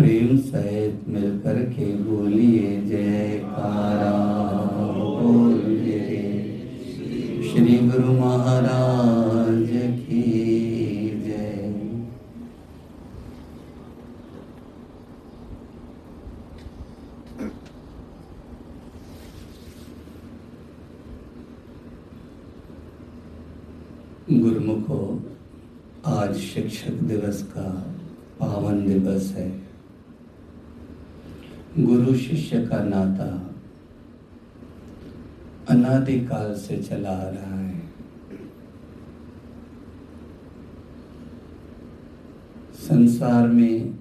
प्रेम सहित मिलकर के बोलिए, जयकारा। बोलिए, श्री गुरु महाराज की जय। गुरुमुखो, आज शिक्षक दिवस का पावन दिवस है। गुरु शिष्य का नाता अनादिकाल से चला आ रहा है। संसार में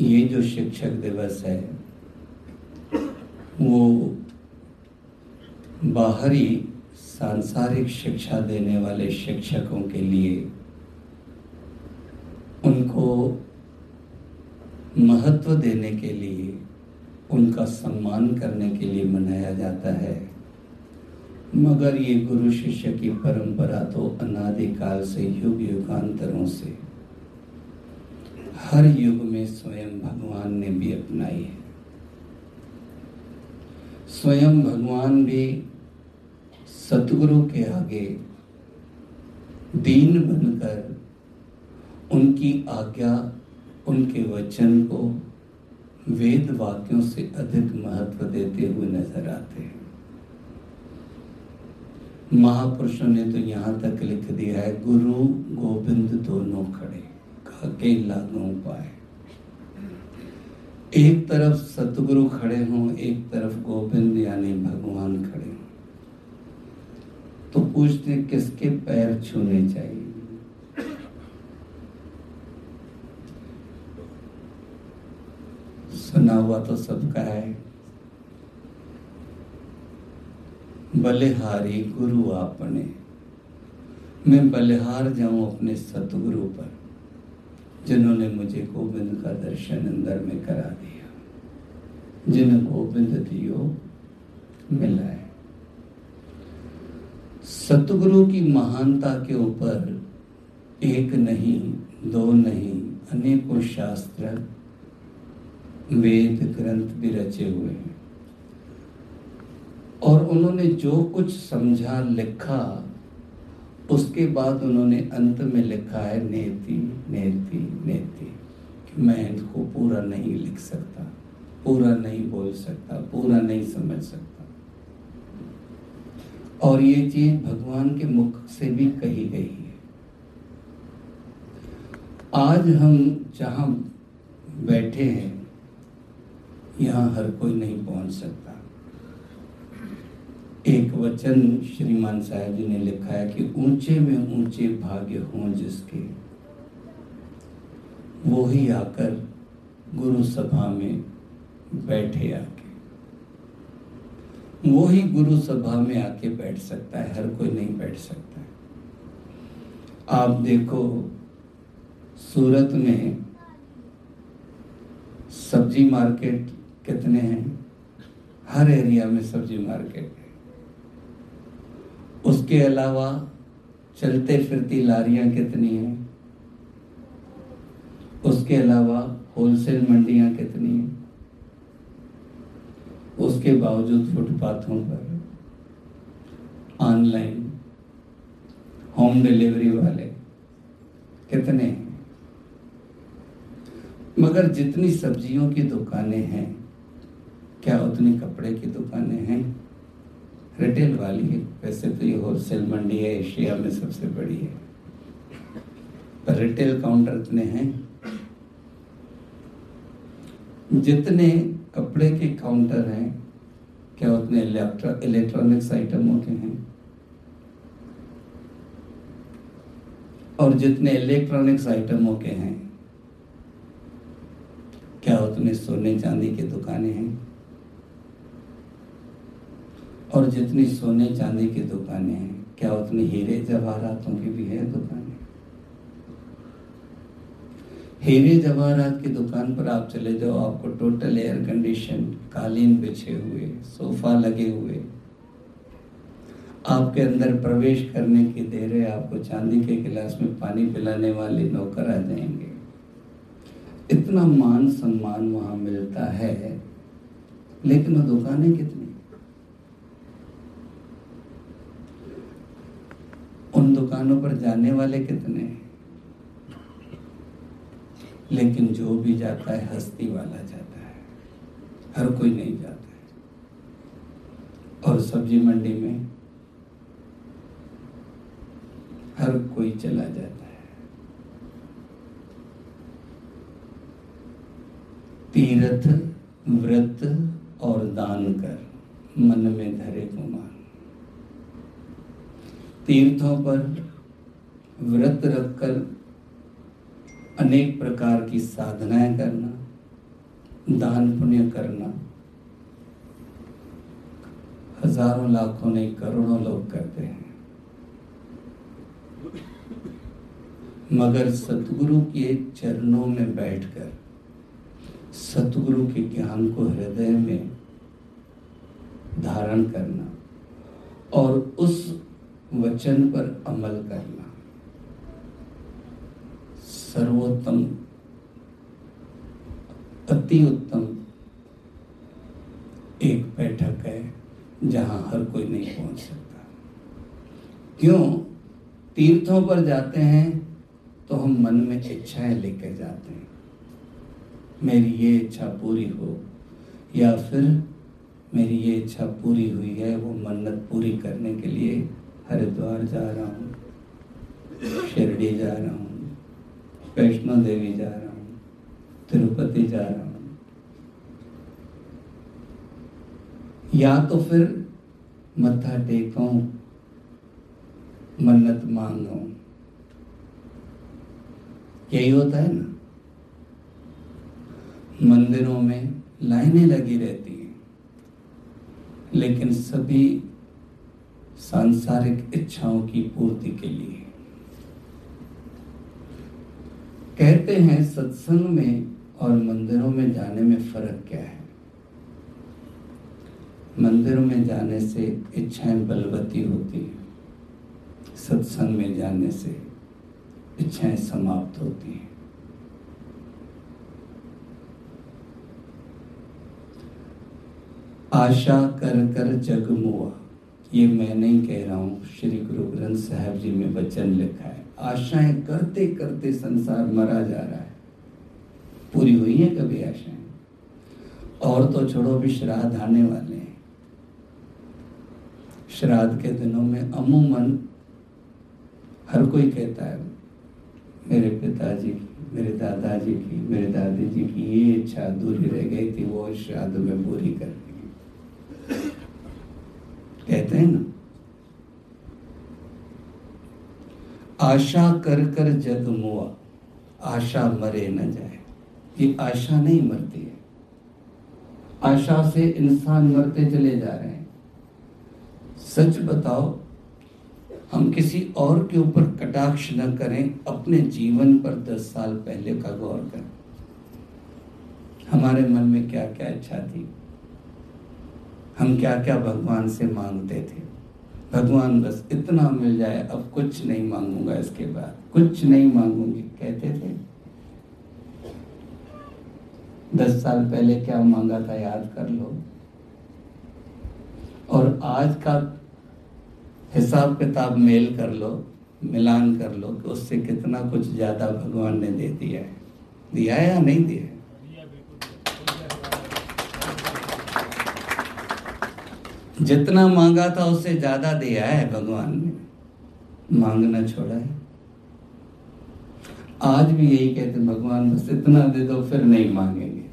ये जो शिक्षक दिवस है, वो बाहरी सांसारिक शिक्षा देने वाले शिक्षकों के लिए उनको महत्व देने के लिए, उनका सम्मान करने के लिए मनाया जाता है। मगर ये गुरु शिष्य की परंपरा तो अनादिकाल से युग युगांतरों से। हर युग में स्वयं भगवान ने भी अपनाई है। स्वयं भगवान भी सतगुरु के आगे दीन बनकर उनकी आज्ञा उनके वचन को वेद वाक्यों से अधिक महत्व देते हुए नज़र आते हैं। महापुरुषों ने तो यहाँ तक लिख दिया है, गुरु गोविंद दोनों खड़े के लागू पाए एक तरफ़ सतगुरु खड़े हों, एक तरफ़ गोविंद यानी भगवान खड़े हों। तो पूछते किसके पैर छूने चाहिए? सुना हुआ तो सबका है। बलिहारी गुरु आपने, मैं बलिहार जाऊँ अपने सतगुरु पर, जिन्होंने मुझे गोविंद का दर्शन अंदर में करा दिया, जिन्हें गोविंद दियो मिला है सतगुरु की महानता के ऊपर एक नहीं, दो नहीं, अनेकों शास्त्र वेद ग्रंथ भी रचे हुए हैं। और उन्होंने जो कुछ समझा, लिखा, उसके बाद उन्होंने अंत में लिखा है, नेति नेति नेति मैं इनको पूरा नहीं लिख सकता, पूरा नहीं बोल सकता, पूरा नहीं समझ सकता। और ये चीज़ भगवान के मुख से भी कही गई है। आज हम जहाँ बैठे हैं यहाँ हर कोई नहीं पहुँच सकता। एक वचन श्रीमान साहब जी ने लिखा है कि ऊँचे में ऊँचे भाग्य हों जिसके। वो ही आकर गुरु सभा में बैठे आके। वो ही गुरु सभा में आके बैठ सकता है, हर कोई नहीं बैठ सकता है। आप देखो, सूरत में सब्ज़ी मार्केट कितने हैं? हर एरिया में सब्ज़ी मार्केट है। उसके अलावा चलते फिरती लारियाँ कितनी हैं? उसके अलावा होलसेल मंडियाँ कितनी हैं? उसके बावजूद फुटपाथों पर ऑनलाइन होम डिलीवरी वाले कितने मगर जितनी सब्जियों की दुकानें हैं क्या उतनी कपड़े की दुकानें हैं? रिटेल वाली है। वैसे तो ये होलसेल मंडी है, एशिया में सबसे बड़ी है। पर रिटेल काउंटर इतने हैं। जितने कपड़े के काउंटर हैं, क्या उतने इलेक्ट्रॉनिक्स आइटमों के हैं? और जितने इलेक्ट्रॉनिक्स आइटमों के हैं, क्या उतने सोने चांदी की दुकानें हैं? और जितनी सोने चांदी की दुकानें हैं, क्या उतनी हीरे जवाहरातों की भी है दुकानें? हीरे जवाहरात की दुकान पर आप चले जाओ, आपको टोटल एयर कंडीशन कालीन बिछे हुए, सोफा लगे हुए। आपके अंदर प्रवेश करने की देर है, आपको चांदी के गिलास में पानी पिलाने वाले नौकर आ जाएँगे। इतना मान सम्मान वहाँ मिलता है, लेकिन वो दुकानें कितनी उन दुकानों पर जाने वाले कितने हैं? लेकिन जो भी जाता है, हस्ती वाला जाता है। हर कोई नहीं जाता है। और सब्ज़ी मंडी में हर कोई चला जाता है। तीर्थ, व्रत और दान कर, मन में धरे कुमार। तीर्थों पर व्रत रखकर अनेक प्रकार की साधनाएँ करना, दान पुण्य करना। हज़ारों लाखों नहीं, करोड़ों लोग करते हैं। मगर सतगुरु के चरणों में बैठकर, सतगुरु के ज्ञान को हृदय में धारण करना और उस वचन पर अमल करना। सर्वोत्तम अति उत्तम एक बैठक है जहाँ हर कोई नहीं पहुँच सकता। क्यों? तीर्थों पर जाते हैं तो हम मन में इच्छाएँ लेकर जाते हैं। मेरी ये इच्छा पूरी हो या फिर मेरी ये इच्छा पूरी हुई है वो मन्नत पूरी करने के लिए हरिद्वार जा रहा हूँ, शिरडी जा रहा हूँ वैष्णो देवी जा रहा हूँ, तिरुपति जा रहा हूँ। या तो फिर मत्था टेको, मन्नत मांगो। यही होता है ना? मंदिरों में लाइनें लगी रहती हैं, लेकिन सभी सांसारिक इच्छाओं की पूर्ति के लिए। कहते हैं, सत्संग में और मंदिरों में जाने में फ़र्क क्या है? मंदिरों में जाने से इच्छाएँ बलवती होती हैं। सत्संग में जाने से इच्छाएँ समाप्त होती हैं। आशा कर कर जग मुआ। ये मैं नहीं कह रहा हूँ, श्री गुरु ग्रंथ साहब जी में वचन लिखा है। आशाएँ करते करते संसार मरा जा रहा है। पूरी हुई है कभी आशाएँ? और तो छोड़ो भी श्राद्ध आने वाले हैं। श्राद्ध के दिनों में अमूमन हर कोई कहता है, मेरे पिताजी की, मेरे दादाजी की, मेरे दादी जी की, ये इच्छा अधूरी रह गई थी, वो श्राद्ध में पूरी कर कहते हैं ना। आशा कर कर जग मुआ, आशा मरे न जाए। ये आशा नहीं मरती है। आशा से इंसान मरते चले जा रहे हैं। सच बताओ, हम किसी और के ऊपर कटाक्ष न करें, अपने जीवन पर दस साल पहले का गौर करें। हमारे मन में क्या क्या इच्छा थी? हम क्या क्या भगवान से मांगते थे? भगवान बस इतना मिल जाए, अब कुछ नहीं मांगूँगा इसके बाद। कुछ नहीं मांगूँगी, कहते थे। दस साल पहले क्या मांगा था, याद कर लो। और आज का हिसाब किताब मेल कर लो, मिलान कर लो कि उससे कितना कुछ ज़्यादा भगवान ने दे दिया है। दिया या नहीं दिया जितना मांगा था उससे ज़्यादा दिया है भगवान ने। मांगना छोड़ा है। आज भी यही कहते भगवान बस इतना दे दो, फिर नहीं मांगेंगे।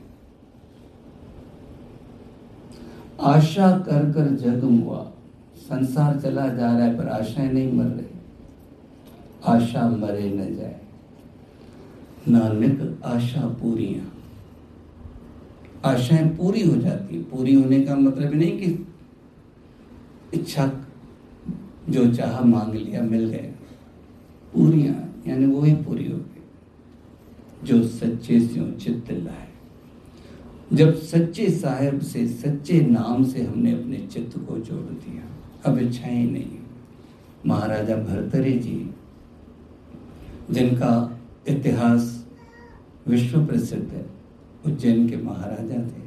आशा कर कर जग हुआ संसार चला जा रहा है, पर आशाएँ नहीं मर रही। आशा मरे न जाए। नानक, आशा पूरियाँ आशाएँ पूरी हो जाती पूरी होने का मतलब नहीं कि इच्छा जो चाह मांग लिया, मिल गए। पूरियाँ, यानी वो ही पूरी हो गई, जो सच्चे से चित्त लाए। जब सच्चे साहेब से, सच्चे नाम से हमने अपने चित्त को जोड़ दिया, अब इच्छाएँ नहीं। महाराजा भरतरी जी, जिनका इतिहास विश्व प्रसिद्ध है, उज्जैन के महाराजा थे।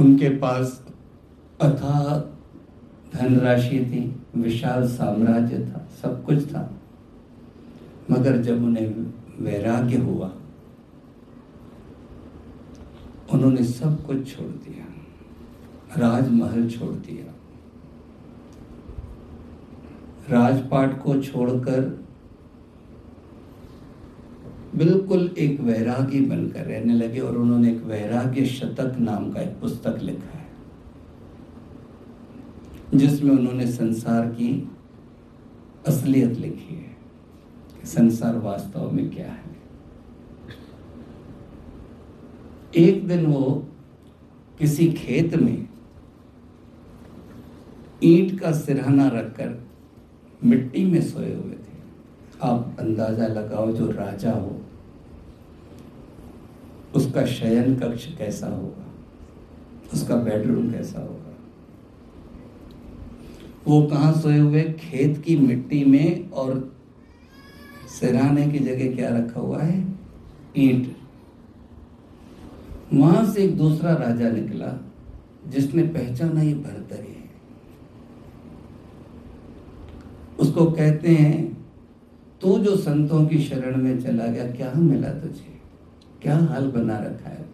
उनके पास अथाह धनराशि थी, विशाल साम्राज्य था, सब कुछ था। मगर जब उन्हें वैराग्य हुआ, उन्होंने सब कुछ छोड़ दिया, राजमहल छोड़ दिया। राजपाट को छोड़कर बिल्कुल एक वैरागी बनकर रहने लगे और उन्होंने एक वैराग्य शतक नाम का एक पुस्तक लिखा है, जिसमें उन्होंने संसार की असलियत लिखी है कि संसार वास्तव में क्या है। एक दिन वो किसी खेत में ईंट का सिरहाना रखकर मिट्टी में सोए हुए आप अंदाज़ा लगाओ जो राजा हो, उसका शयन कक्ष कैसा होगा? उसका बेडरूम कैसा होगा? वो कहा सोए हुए? खेत की मिट्टी में और सिराने की जगह क्या रखा हुआ है? ईंट। वहाँ से एक दूसरा राजा निकला, जिसने पहचाना ये भरतरी है। उसको कहते हैं तू जो संतों की शरण में चला गया, क्या मिला तुझे? क्या हाल बना रखा है?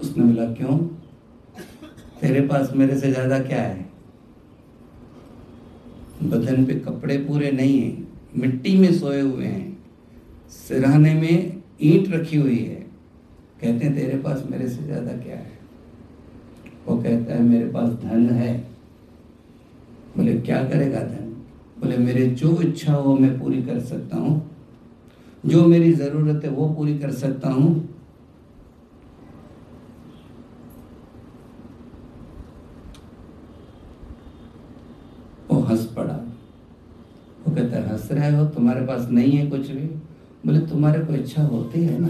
उसने बोला, क्यों? तेरे पास मेरे से ज़्यादा क्या है? बदन पे कपड़े पूरे नहीं है, मिट्टी में सोए हुए हैं, सिराने में ईंट रखी हुई है। कहते हैं, तेरे पास मेरे से ज़्यादा क्या है? वो कहता है, मेरे पास धन है। बोले, क्या करेगा धन? बोले, मेरे जो इच्छा हो मैं पूरी कर सकता हूँ। जो मेरी ज़रूरत है वो पूरी कर सकता हूँ। वो हंस पड़ा। वो कहता, हंस रहे हो? तुम्हारे पास नहीं है कुछ भी? बोले, तुम्हारे को इच्छा होती है ना।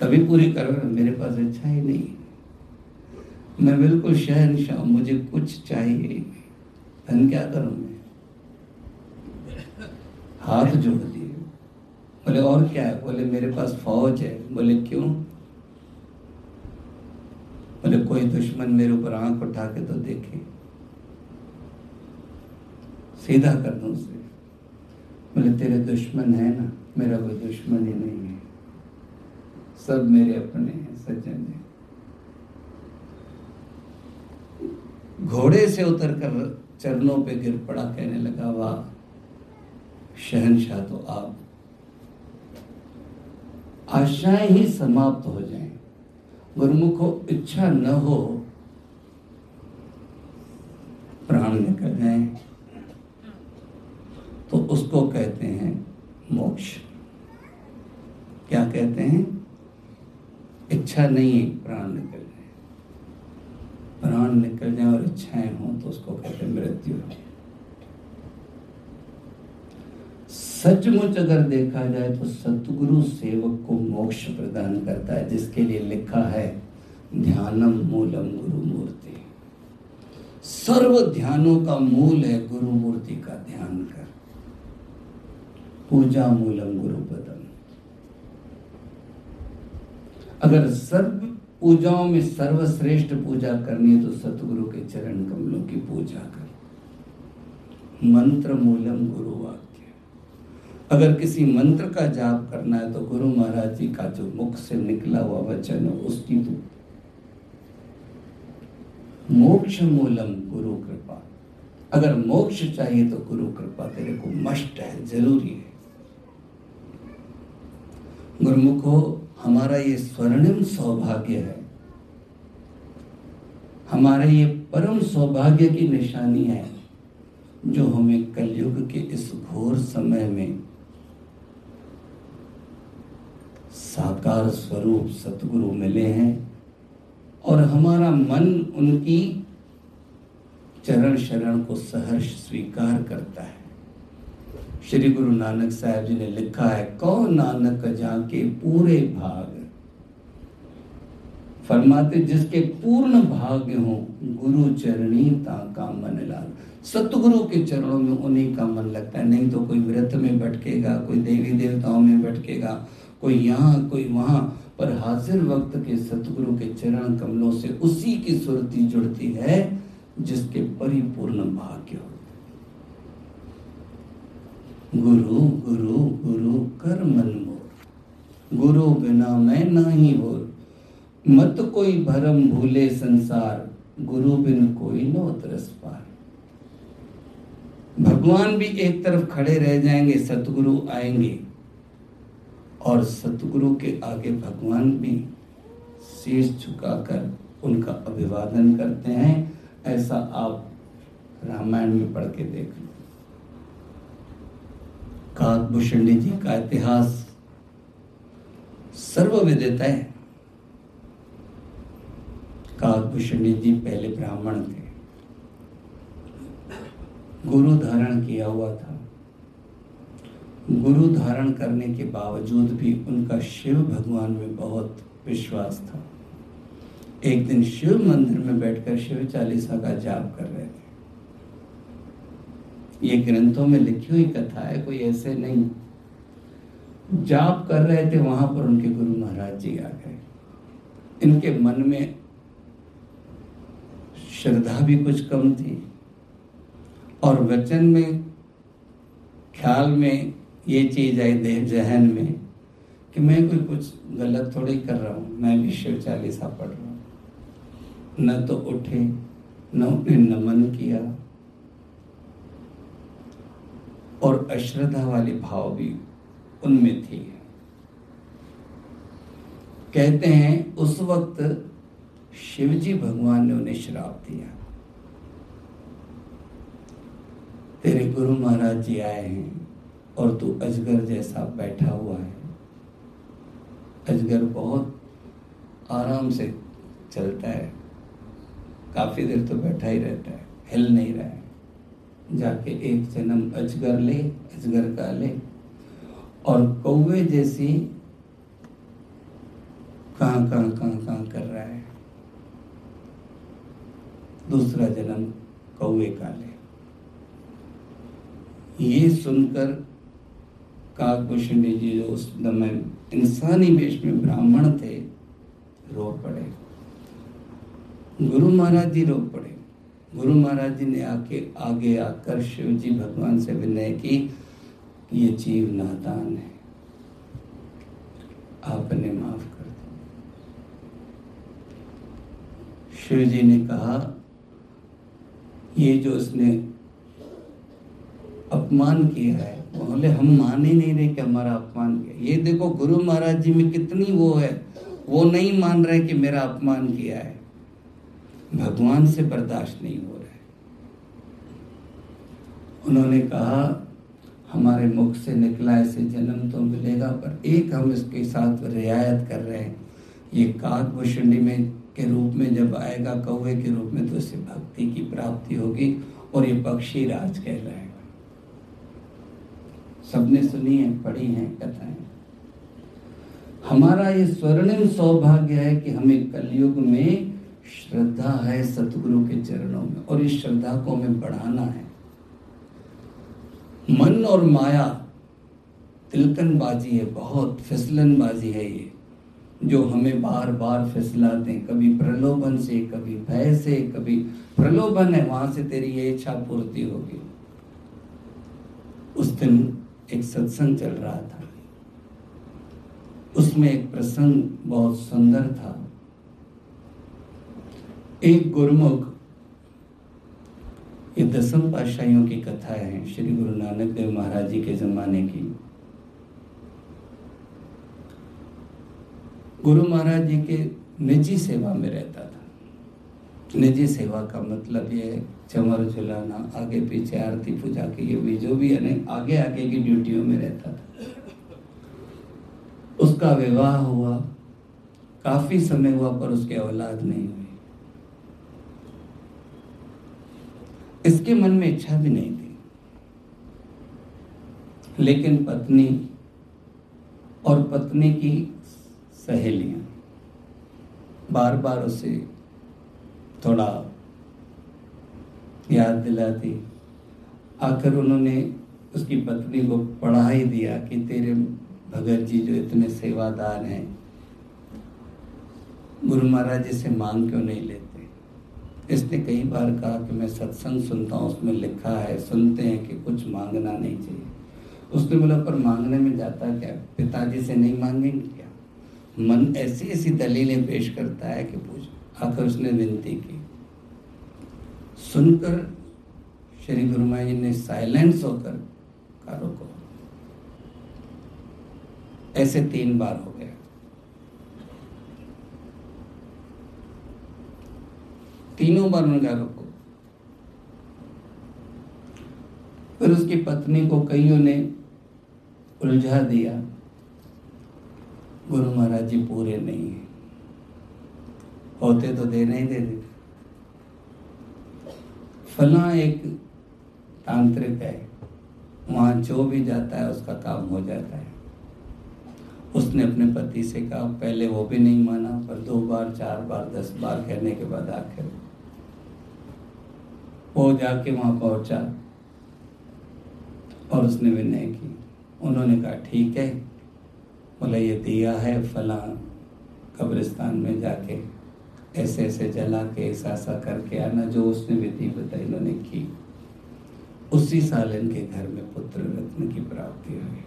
तभी पूरी करो मेरे पास इच्छा ही नहीं मैं बिल्कुल शहनशाह मुझे कुछ चाहिए धन क्या करूँ मैं? हाथ जोड़ दिए। बोले, और क्या? है बोले, मेरे पास फौज है। बोले, क्यों? बोले, कोई दुश्मन मेरे ऊपर आँख उठा के तो देखे। सीधा कर दू उसे। बोले, तेरे दुश्मन है ना? मेरा कोई दुश्मन ही नहीं है। सब मेरे अपने हैं, सज्जन है। घोड़े से उतर कर चरणों पे गिर पड़ा, कहने लगा, वाह, शहनशाह तो आप। आशाएँ ही समाप्त हो जाएँ। गुरुमुखो, इच्छा न हो, प्राण निकल जाए तो उसको कहते हैं मोक्ष। क्या कहते हैं? इच्छा नहीं है, प्राण निकल प्राण निकल जाए और इच्छाएँ हो तो उसको कहते मृत्यु। सचमुच अगर देखा जाए तो सतगुरु सेवक को मोक्ष प्रदान करता है, जिसके लिए लिखा है, ध्यानम मूलम गुरु मूर्ति। सर्व ध्यानों का मूल है गुरु मूर्ति का ध्यान कर। पूजा मूलम गुरु पदम अगर सर्व पूजाओं में सर्वश्रेष्ठ पूजा करनी है तो सतगुरु के चरण कमलों की पूजा कर। मंत्र मूलम गुरु वाक्य। अगर किसी मंत्र का जाप करना है तो गुरु महाराज जी का जो मुख से निकला हुआ वचन है, उसकी तो मोक्ष मूलम गुरु कृपा। अगर मोक्ष चाहिए तो गुरु कृपा तेरे को मस्ट है, ज़रूरी है। गुरुमुखो हमारा ये स्वर्णिम सौभाग्य है। हमारे ये परम सौभाग्य की निशानी है, जो हमें कलयुग के इस घोर समय में साकार स्वरूप सतगुरु मिले हैं और हमारा मन उनकी चरण शरण को सहर्ष स्वीकार करता है। श्री गुरु नानक साहब जी ने लिखा है कौ नानक जाके पूरे भाग? फरमाते, जिसके पूर्ण भाग्य हो, गुरु चरणी का मन लाल। सतगुरु के चरणों में उन्हीं का मन लगता है। नहीं तो कोई व्रत में भटकेगा, कोई देवी देवताओं में भटकेगा, कोई यहाँ, कोई वहाँ, पर हाजिर वक्त के सतगुरु के चरण कमलों से उसी की सुरती जुड़ती है, जिसके परिपूर्ण भाग्य हो। गुरु गुरु गुरु कर मन मोर। गुरु बिना मैं नाही बोल मत कोई भरम भूले संसार, गुरु बिन कोई नो तरस पार भगवान भी एक तरफ़ खड़े रह जाएँगे, सतगुरु आएँगे। और सतगुरु के आगे भगवान भी शीश झुकाकर उनका अभिवादन करते हैं। ऐसा आप रामायण में पढ़ के देख लो काकभूषणी जी का इतिहास सर्वविदित है। काकभूषणी जी पहले ब्राह्मण थे। गुरु धारण किया हुआ था। गुरु धारण करने के बावजूद भी उनका शिव भगवान में बहुत विश्वास था। एक दिन शिव मंदिर में बैठकर शिव चालीसा का जाप कर रहे थे। ये ग्रंथों में लिखी हुई कथा है, कोई ऐसे नहीं। जाप कर रहे थे, वहाँ पर उनके गुरु महाराज जी आ गए। इनके मन में श्रद्धा भी कुछ कम थी और वचन में, ख्याल में ये चीज़ आई देह जहन में कि मैं कोई कुछ गलत थोड़ी कर रहा हूँ, मैं भी शिव चालीसा पढ़ रहा हूँ। न तो उठे, न उन्हें नमन किया और अश्रद्धा वाले भाव भी उनमें थी। कहते हैं, उस वक्त शिवजी भगवान ने उन्हें श्राप दिया। तेरे गुरु महाराज जी आए हैं और तू अजगर जैसा बैठा हुआ है। अजगर बहुत आराम से चलता है। काफ़ी देर तो बैठा ही रहता है, हिल नहीं रहा है। जाके एक जन्म अजगर ले अजगर का ले। और कौवे जैसी कहाँ कहाँ कहाँ कहाँ कर रहा है? दूसरा जन्म कौवे का ले। ये सुनकर काकभूषण जी जो उस समय इंसानी वेश में ब्राह्मण थे, रो पड़े। गुरु महाराज जी रो पड़े। गुरु महाराज जी ने आके आगे आकर शिव जी भगवान से विनय की कि ये जीव नादान है। आपने माफ़ कर दो शिव जी ने कहा, ये जो उसने अपमान किया है बोले, हम मान ही नहीं रहे कि हमारा अपमान किया। ये देखो, गुरु महाराज जी में कितनी वो है। वो नहीं मान रहे कि मेरा अपमान किया है। भगवान से बर्दाश्त नहीं हो रहा उन्होंने कहा, हमारे मुख से निकला ऐसे जन्म तो मिलेगा, पर एक हम इसके साथ रियायत कर रहे हैं। ये काक भूषणी में के रूप में जब आएगा, कौवे के रूप में तो इसे भक्ति की प्राप्ति होगी और ये पक्षी राज कहलाएगा। सबने सुनी है, पढ़ी है कथाएँ हमारा ये स्वर्णिम सौभाग्य है कि हमें कलयुग में श्रद्धा है सतगुरु के चरणों में और इस श्रद्धा को हमें बढ़ाना है। मन और माया तिलकन बाजी है, बहुत फिसलन बाजी है ये, जो हमें बार बार फिसलाते हैं। कभी प्रलोभन से, कभी भय से, कभी प्रलोभन है, वहाँ से तेरी ये इच्छा पूर्ति होगी। उस दिन एक सत्संग चल रहा था। उसमें एक प्रसंग बहुत सुंदर था। एक गुरुमुख ये दसम पाशाइयों की कथा है, श्री गुरु नानक देव महाराज जी के जमाने की। गुरु महाराज जी के निजी सेवा में रहता था। निजी सेवा का मतलब ये चमर झुलाना, आगे पीछे आरती पूजा के ये भी, जो भी है आगे आगे की ड्यूटियों में रहता था। उसका विवाह हुआ, काफ़ी समय हुआ पर उसके औलाद नहीं हुई इसके मन में इच्छा भी नहीं थी। लेकिन पत्नी और पत्नी की सहेलियाँ बार बार उसे थोड़ा याद दिलाती। आखिर उन्होंने उसकी पत्नी को पढ़ा ही दिया कि तेरे भगत जी जो इतने सेवादार हैं, गुरु महाराज जी से मांग क्यों नहीं लेते? इसने कई बार कहा कि मैं सत्संग सुनता हूँ, उसमें लिखा है, सुनते हैं कि कुछ मांगना नहीं चाहिए। उसने बोला, पर मांगने में जाता क्या? पिताजी से नहीं मांगेंगे क्या? मन ऐसी ऐसी दलीलें पेश करता है कि पूछ, आखिर उसने विनती की। सुनकर श्री गुरु जी ने साइलेंस होकर कारो को ऐसे तीन बार हो गया तीनों कहा रुको फिर उसकी पत्नी को कईयों ने उलझा दिया। गुरु महाराज जी पूरे नहीं है। होते तो दे नहीं दे देते फला एक तांत्रिक है। वहाँ जो भी जाता है, उसका काम हो जाता है। उसने अपने पति से कहा, पहले वो भी नहीं माना, पर दो बार, चार बार, दस बार कहने के बाद आखिर वो जाके वहाँ पहुँचा और उसने विनय की। उन्होंने कहा, ठीक है। बोला, ये दिया है फला कब्रिस्तान में जाके। ऐसे ऐसे जला के ऐसा ऐसा करके आना, जो उसने विधि बताई उन्होंने की। उसी साल इनके घर में पुत्र रत्न की प्राप्ति हुई।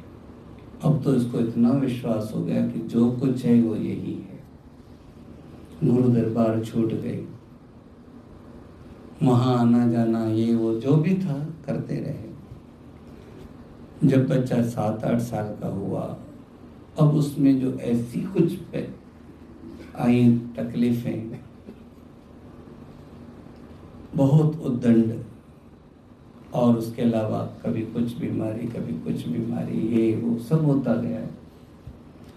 अब तो इसको इतना विश्वास हो गया कि जो कुछ है वो यही है। गुरु दरबार छूट गई। वहाँ आना जाना, ये वो जो भी था, करते रहे। जब बच्चा सात आठ साल का हुआ, अब उसमें जो ऐसी कुछ पे आई तकलीफें, बहुत उद्दंड। और उसके अलावा कभी कुछ बीमारी, कभी कुछ बीमारी, ये, वो सब होता गया।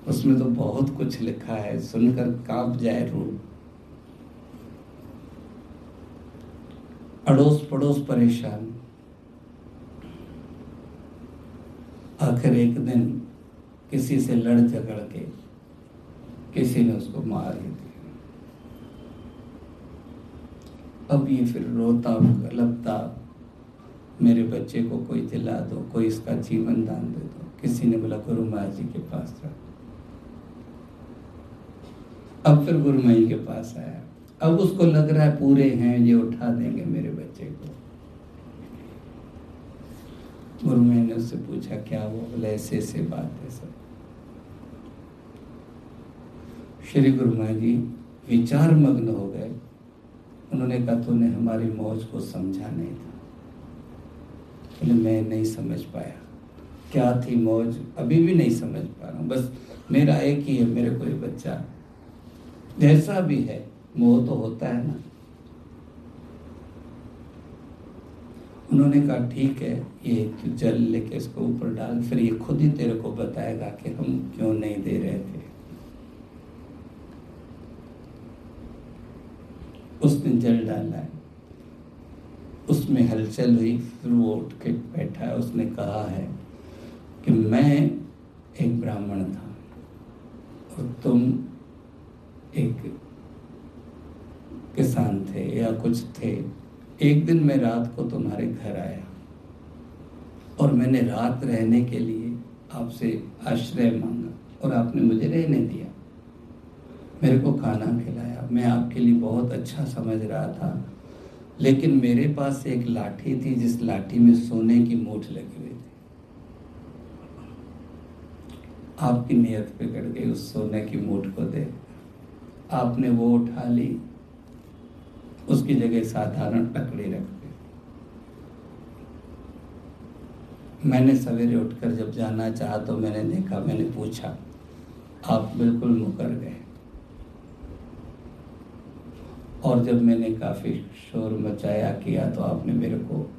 उसमें तो बहुत कुछ लिखा है, सुनकर काँप जाए रूह अड़ोस पड़ोस परेशान। आखिर एक दिन किसी से लड़ झगड़ के किसी ने उसको मार ही दिया। अब ये फिर रोता, लपता, मेरे बच्चे को कोई दिला दो, कोई इसका जीवन दान दे दो। किसी ने बोला, गुरु महाराज जी के पास जा अब फिर गुरु के पास आया। अब उसको लग रहा है पूरे हैं, ये उठा देंगे मेरे बच्चे को। गुरु ने उससे पूछा, क्या वो बोले ऐसे ऐसे बात है सब? श्री गुरु महाराज जी विचार मग्न हो गए। उन्होंने कहा, तूने हमारी मौज को समझा नहीं था। बोले, मैं नहीं समझ पाया। क्या थी मौज? अभी भी नहीं समझ पा रहा हूँ। बस मेरा एक ही है, मेरे कोई बच्चा जैसा भी है मोह तो होता है ना। उन्होंने कहा, ठीक है, ये जल लेके इसको ऊपर डाल, फिर ये खुद ही तेरे को बताएगा कि हम क्यों नहीं दे रहे थे। उसने जल डाला है। उसमें हलचल हुई, फिर वो उठ के बैठा है। उसने कहा है कि मैं एक ब्राह्मण था और तुम एक किसान थे या कुछ थे, एक दिन मैं रात को तुम्हारे घर आया और मैंने रात रहने के लिए आपसे आश्रय मांगा और आपने मुझे रहने दिया। मेरे को खाना खिलाया। मैं आपके लिए बहुत अच्छा समझ रहा था, लेकिन मेरे पास एक लाठी थी, जिस लाठी में सोने की मूठ लगी हुई थी। आपकी नियत बिगड़ गई उस सोने की मूठ को दे आपने वो उठा ली उसकी जगह साधारण टकड़ी रख दी मैंने सवेरे उठकर जब जाना चाहा तो मैंने देखा, मैंने पूछा, आप बिल्कुल मुकर गए। और जब मैंने काफ़ी शोर मचाया, किया तो आपने मेरे को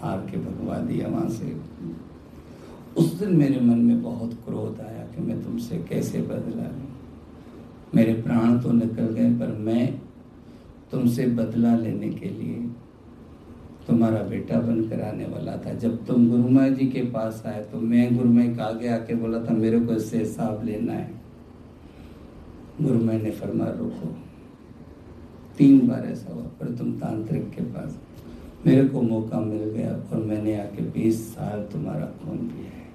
हार के भगवा दिया वहाँ से। उस दिन मेरे मन में बहुत क्रोध आया कि मैं तुमसे कैसे बदला लूँ। मेरे प्राण तो निकल गए, पर मैं तुमसे बदला लेने के लिए तुम्हारा बेटा बनकर आने वाला था। जब तुम गुरुमा जी के पास आए तो मैं गुरुमा के आगे आके बोला था, मेरे को इससे हिसाब लेना है। गुरुमा ने फरमा रोको। तीन बार ऐसा हुआ, पर तुम तांत्रिक के पास। मेरे को मौका मिल गया और मैंने आके बीस साल तुम्हारा खून पिया है।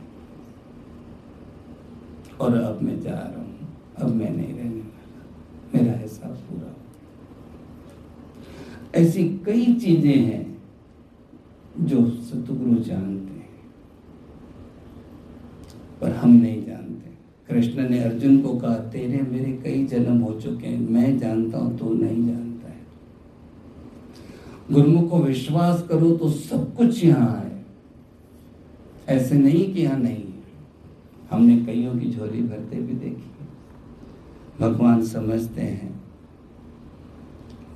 और अब मैं जा रहा हूँ। अब मैं नहीं रहने वाला। मेरा हिसाब पूरा ऐसी कई चीज़ें हैं जो सतगुरु जानते हैं, पर हम नहीं जानते। कृष्ण ने अर्जुन को कहा, तेरे मेरे कई जन्म हो चुके हैं, मैं जानता हूँ तो नहीं जानता है। गुरुमुख को विश्वास करो तो सब कुछ यहाँ है। ऐसे नहीं कि यहाँ नहीं है। हमने कईयों की झोली भरते भी देखी। भगवान समझते हैं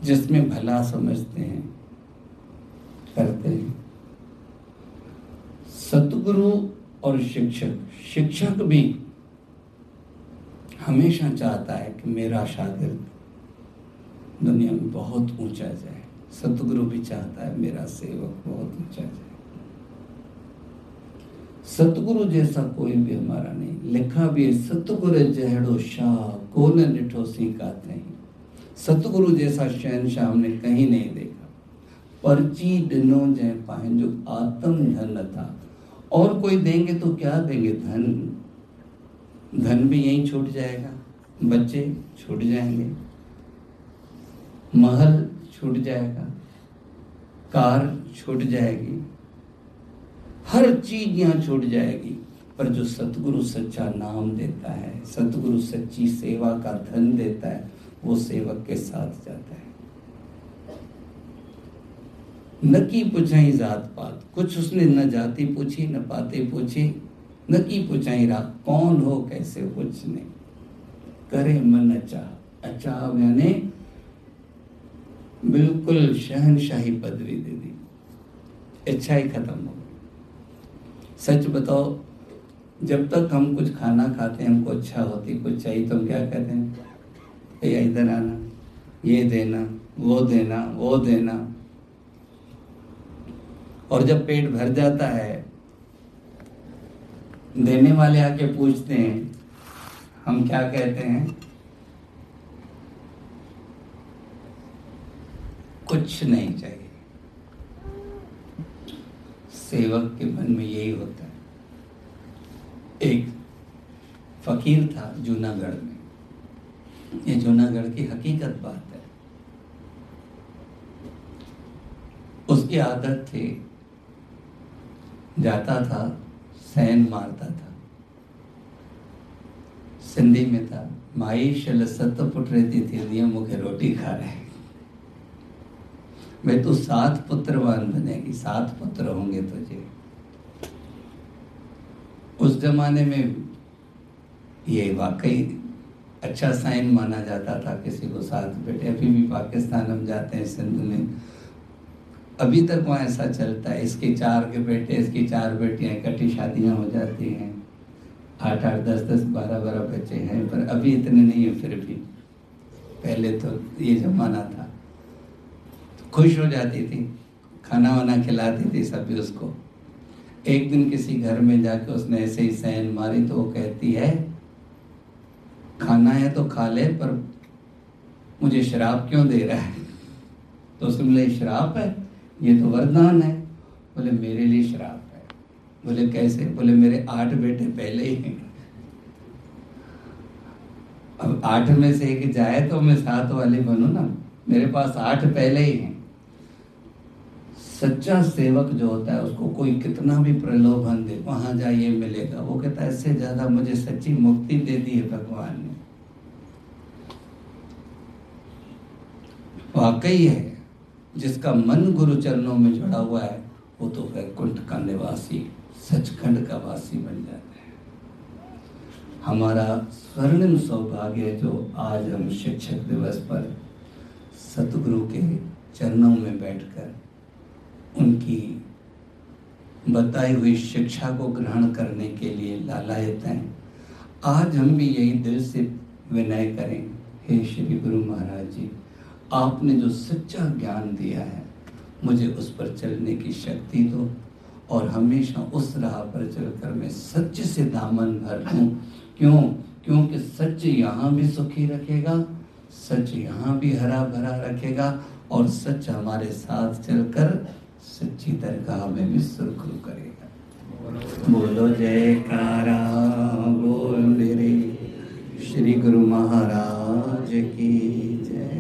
जिसमें भला समझते हैं, करते हैं। सतगुरु और शिक्षक शिक्षक भी हमेशा चाहता है कि मेरा शागिर्द दुनिया में बहुत ऊँचा जाए। सतगुरु भी चाहता है मेरा सेवक बहुत ऊँचा जाए। सतगुरु जैसा कोई भी हमारा नहीं। लिखा भी सतगुरु जहड़ो शाह को निठो सीकात नहीं सतगुरु जैसा शहन शहनशाह हमने कहीं नहीं देखा। पर्ची डिनो जय पाए जो आत्म धन था। और कोई देंगे तो क्या देंगे? धन। धन भी यहीं छूट जाएगा। बच्चे छूट जाएँगे। महल छूट जाएगा। कार छूट जाएगी। हर चीज़ यहाँ छूट जाएगी। पर जो सतगुरु सच्चा नाम देता है, सतगुरु सच्ची सेवा का धन देता है वो सेवक के साथ जाता है। न की पूछाई जात पात, कुछ उसने न जाति पूछी, न पाते पूछी, न की पूछाई रात कौन हो, कैसे, कुछ नहीं करे मन अच्छा अच्छा यानी बिल्कुल शहनशाही पदवी दे दी। इच्छा ही खत्म हो गई। सच बताओ, जब तक हम कुछ खाना खाते हैं, हमको अच्छा होती, कुछ चाहिए तो हम क्या कहते हैं? भैया इधर आना, ये देना, वो देना वो देना। और जब पेट भर जाता है, देने वाले आके पूछते हैं, हम क्या कहते हैं? कुछ नहीं चाहिए। सेवक के मन में यही होता है। एक फकीर था जूनागढ़ में। ये जूनागढ़ की हकीकत बात है। उसकी आदत थी, जाता था, सैन मारता था। सिंधी में था माई शल सत पुट रहती थी दिया मुखे रोटी खा रहे मैं तो सात पुत्रवान बनेगी, सात पुत्र होंगे तुझे। उस जमाने में ये वाकई अच्छा साइन माना जाता था किसी को साथ बेटे अभी भी पाकिस्तान हम जाते हैं सिंध में। अभी तक वहाँ ऐसा चलता है। इसके चार के बेटे, इसकी चार बेटियाँ, इकट्ठी शादियाँ हो जाती हैं। आठ आठ, दस दस, बारह बारह बच्चे हैं, पर अभी इतने नहीं है फिर भी। पहले तो ये जमाना था। खुश हो जाती थी, खाना वाना खिलाती थी सभी उसको। एक दिन किसी घर में जाके उसने ऐसे ही सैन मारी तो वो कहती है खाना है तो खा ले, पर मुझे शराब क्यों दे रहा है? तो उसने बोले शराब है, ये तो वरदान है। बोले, मेरे लिए श्राप है। बोले, कैसे? बोले, मेरे आठ बेटे पहले ही हैं। अब आठ में से एक जाए तो मैं सात वाले बनू ना? मेरे पास आठ पहले ही हैं। सच्चा सेवक जो होता है, उसको कोई कितना भी प्रलोभन दे, वहाँ जाइए मिलेगा। वो कहता है, इससे ज़्यादा मुझे सच्ची मुक्ति दे दी है भगवान ने। वाकई है, जिसका मन गुरु चरणों में जुड़ा हुआ है, वो तो वैकुंठ का निवासी, सचखंड का वासी बन जाता है। हमारा स्वर्णिम सौभाग्य जो आज हम शिक्षक दिवस पर सतगुरु के चरणों में बैठकर उनकी बताई हुई शिक्षा को ग्रहण करने के लिए लालायत हैं। आज हम भी यही दिल से विनय करें, हे श्री गुरु महाराज जी, आपने जो सच्चा ज्ञान दिया है, मुझे उस पर चलने की शक्ति दो और हमेशा उस राह पर चलकर मैं सच से दामन भर लूँ क्यों? क्योंकि सच यहाँ भी सुखी रखेगा सच यहाँ भी हरा भरा रखेगा और सच हमारे साथ चलकर सच्ची दरगाह में भी सुरखरू करेगा। बोलो जयकारा, बोल मेरे श्री गुरु महाराज की जय।